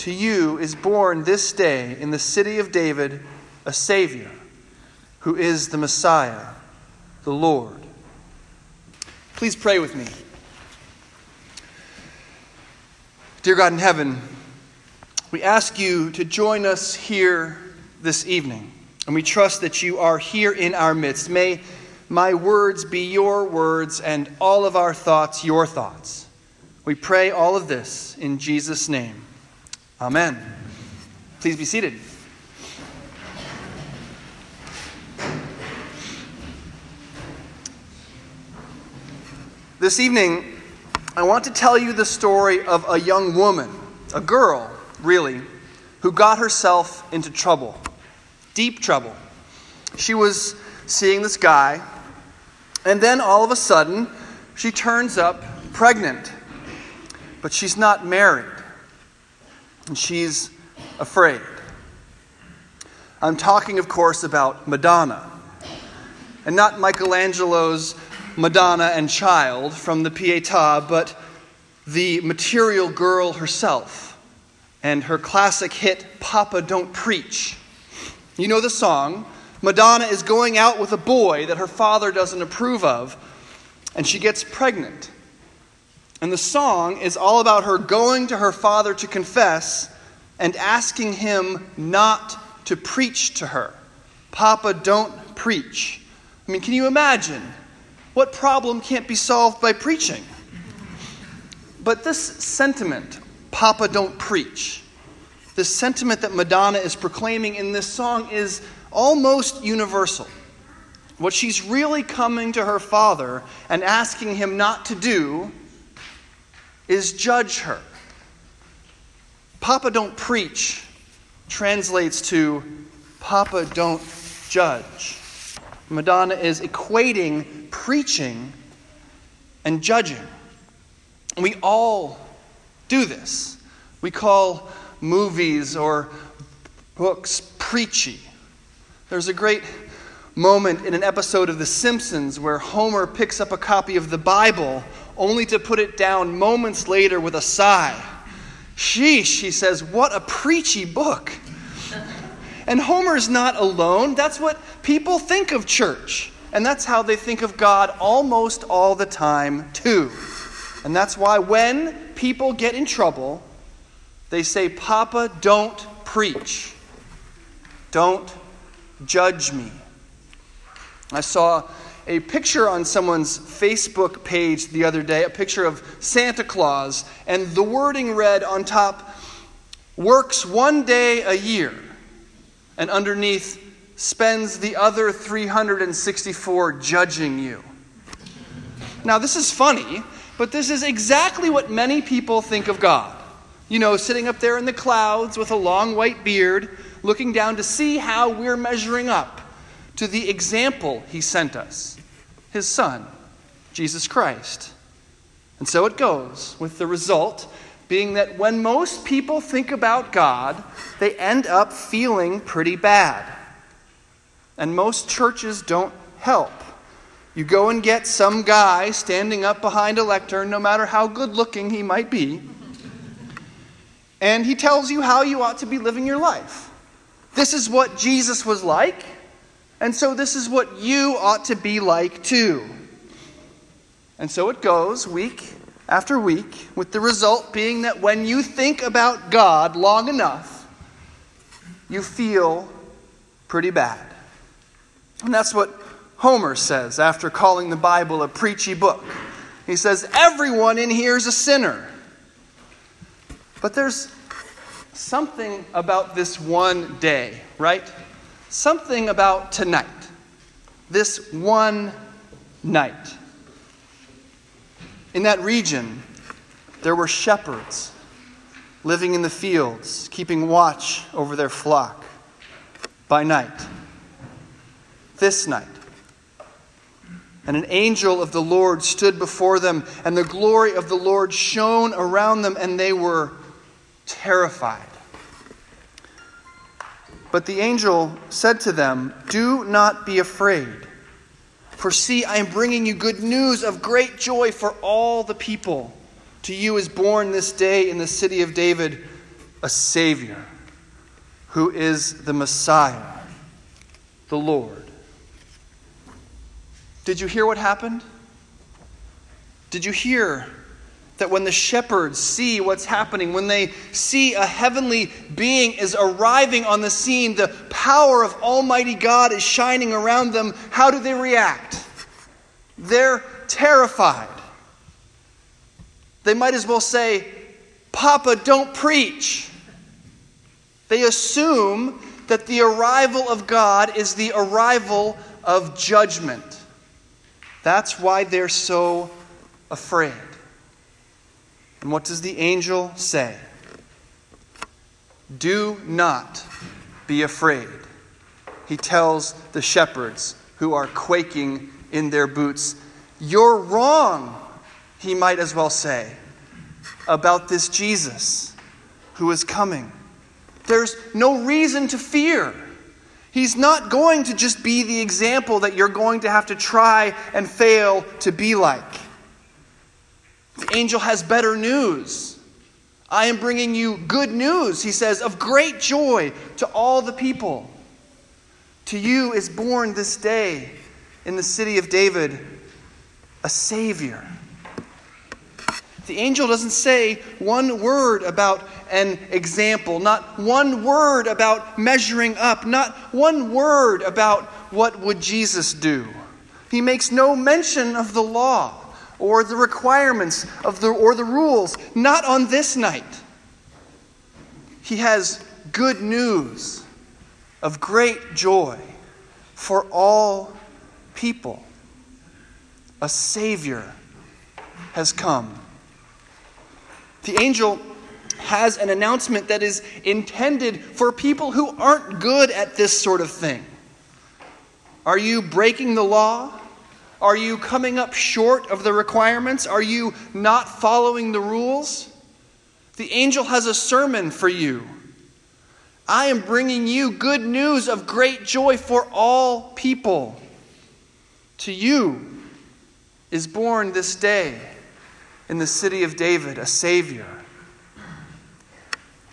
To you is born this day in the city of David a Savior, who is the Messiah, the Lord. Please pray with me. Dear God in heaven, we ask you to join us here this evening, and we trust that you are here in our midst. May my words be your words, and all of our thoughts your thoughts. We pray all of this in Jesus' name. Amen. Please be seated. This evening, I want to tell you the story of a young woman, a girl, really, who got herself into trouble, deep trouble. She was seeing this guy, and then all of a sudden, she turns up pregnant. But she's not married, and she's afraid. I'm talking, of course, about Madonna, and not Michelangelo's Madonna and Child from the Pietà, but the material girl herself and her classic hit, Papa Don't Preach. You know the song. Madonna is going out with a boy that her father doesn't approve of, and she gets pregnant. And the song is all about her going to her father to confess and asking him not to preach to her. Papa, don't preach. I mean, can you imagine? What problem can't be solved by preaching? But this sentiment, Papa don't preach, this sentiment that Madonna is proclaiming in this song is almost universal. What she's really coming to her father and asking him not to do is judge her. Papa don't preach translates to Papa don't judge. Madonna is equating preaching and judging. We all do this. We call movies or books preachy. There's a great moment in an episode of The Simpsons where Homer picks up a copy of the Bible only to put it down moments later with a sigh. Sheesh, he says, what a preachy book. And Homer's not alone. That's what people think of church. And that's how they think of God almost all the time, too. And that's why when people get in trouble, they say, Papa, don't preach. Don't judge me. I saw a picture on someone's Facebook page the other day, a picture of Santa Claus, and the wording read on top, works one day a year and underneath spends the other 364 judging you. Now, this is funny, but this is exactly what many people think of God. You know, sitting up there in the clouds with a long white beard, looking down to see how we're measuring up to the example he sent us his son, Jesus Christ. And so it goes, with the result being that when most people think about God, they end up feeling pretty bad. And most churches don't help. You go and get some guy standing up behind a lectern, no matter how good looking he might be, and he tells you how you ought to be living your life. This is what Jesus was like, and so this is what you ought to be like too. And so it goes week after week, with the result being that when you think about God long enough, you feel pretty bad. And that's what Homer says after calling the Bible a preachy book. He says, Everyone in here is a sinner. But there's something about this one day, right? Something about tonight. This one night. In that region, there were shepherds living in the fields, keeping watch over their flock. by night, this night. And an angel of the Lord stood before them, and the glory of the Lord shone around them, and they were terrified. But the angel said to them, Do not be afraid. For see, I am bringing you good news of great joy for all the people. To you is born this day in the city of David a Savior, who is the Messiah, the Lord. Did you hear what happened? Did you hear that when the shepherds see what's happening, when they see a heavenly being is arriving on the scene, the power of Almighty God is shining around them, how do they react? They're terrified. They might as well say, Papa, don't preach. They assume that the arrival of God is the arrival of judgment. That's why they're so afraid. And what does the angel say? Do not be afraid. He tells the shepherds who are quaking in their boots, You're wrong, he might as well say, about this Jesus who is coming. There's no reason to fear. He's not going to just be the example that you're going to have to try and fail to be like. The angel has better news. I am bringing you good news, he says, of great joy to all the people. To you is born this day in the city of David a Savior. The angel doesn't say one word about an example, not one word about measuring up, not one word about what would Jesus do. He makes no mention of the law or the requirements of the, or the rules, not on this night. He has good news of great joy for all people. A Savior has come. The angel has an announcement that is intended for people who aren't good at this sort of thing. Are you breaking the law? Are you coming up short of the requirements? Are you not following the rules? The angel has a sermon for you. I am bringing you good news of great joy for all people. To you is born this day in the city of David a Savior.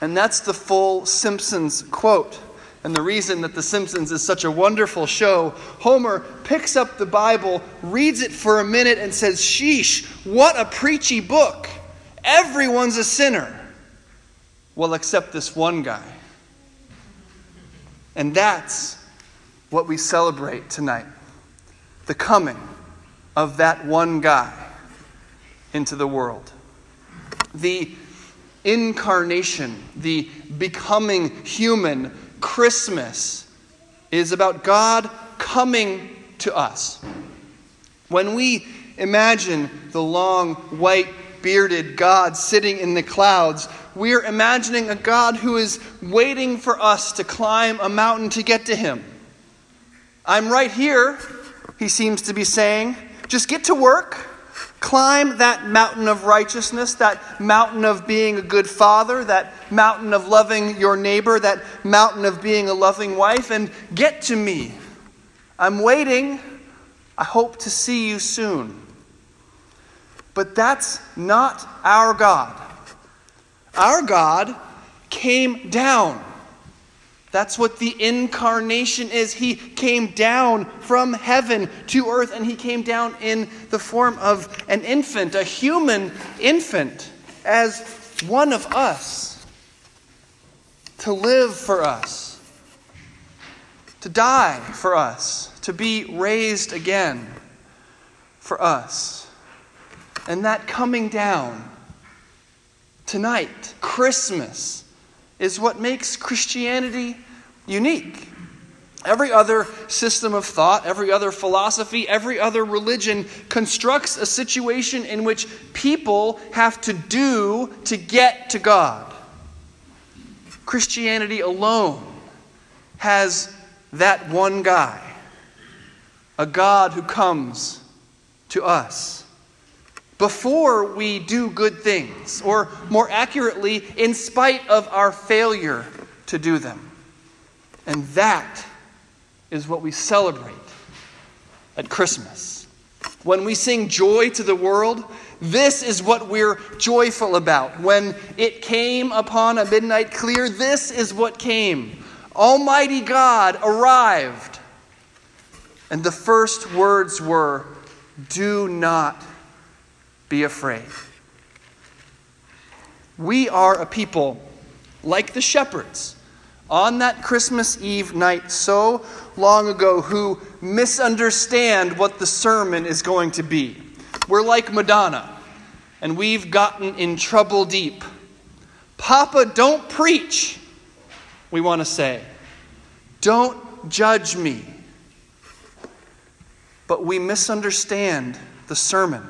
And that's the full Simpsons quote. And the reason that The Simpsons is such a wonderful show, Homer picks up the Bible, reads it for a minute, and says, Sheesh, what a preachy book! Everyone's a sinner. Well, except this one guy. And that's what we celebrate tonight the coming of that one guy into the world. The incarnation, the becoming human Christmas is about God coming to us. When we imagine the long, white, bearded God sitting in the clouds, we're imagining a God who is waiting for us to climb a mountain to get to him. I'm right here, he seems to be saying. Just get to work. Climb that mountain of righteousness, that mountain of being a good father, that mountain of loving your neighbor, that mountain of being a loving wife, and get to me. I'm waiting. I hope to see you soon. But that's not our God. Our God came down. That's what the incarnation is. He came down from heaven to earth, and he came down in the form of an infant, a human infant, as one of us, to live for us, to die for us, to be raised again for us. And that coming down tonight, Christmas, is what makes Christianity unique. Every other system of thought, every other philosophy, every other religion constructs a situation in which people have to do to get to God. Christianity alone has that one guy, a God who comes to us before we do good things, or more accurately, in spite of our failure to do them. And that is what we celebrate at Christmas. When we sing joy to the world, this is what we're joyful about. When it came upon a midnight clear, this is what came. Almighty God arrived. And the first words were, Do not be afraid. We are a people like the shepherds on that Christmas Eve night so long ago who misunderstand what the sermon is going to be. We're like Madonna, and we've gotten in trouble deep. Papa, don't preach, we want to say. Don't judge me. But we misunderstand the sermon.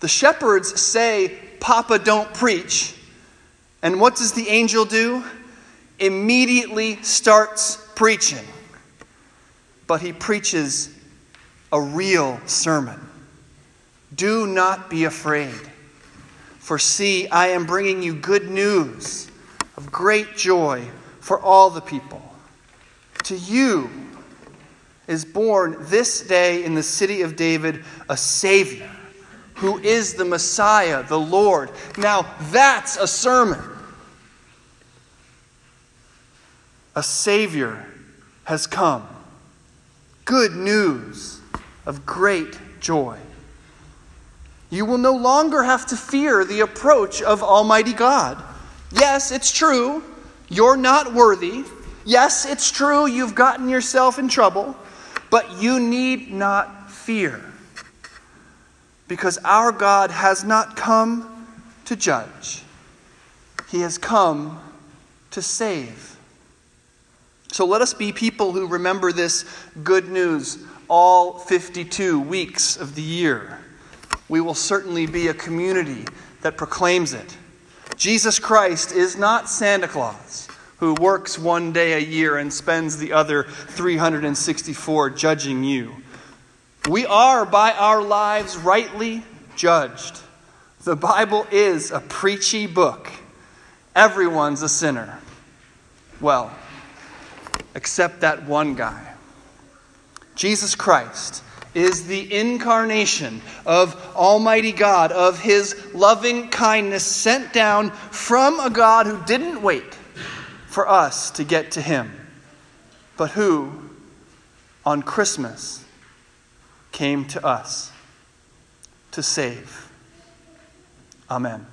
The shepherds say, Papa, don't preach. And what does the angel do? Immediately starts preaching. But he preaches a real sermon. Do not be afraid. For see, I am bringing you good news of great joy for all the people. To you is born this day in the city of David a Savior who is the Messiah, the Lord. Now, that's a sermon. A Savior has come. Good news of great joy. You will no longer have to fear the approach of Almighty God. Yes, it's true, you're not worthy. Yes, it's true, you've gotten yourself in trouble, but you need not fear because our God has not come to judge, He has come to save. So let us be people who remember this good news all 52 weeks of the year. We will certainly be a community that proclaims it. Jesus Christ is not Santa Claus who works one day a year and spends the other 364 judging you. We are, by our lives, rightly judged. The Bible is a preachy book. Everyone's a sinner. Well, except that one guy. Jesus Christ is the incarnation of Almighty God, of His loving kindness sent down from a God who didn't wait for us to get to Him, but who, on Christmas, came to us to save. Amen.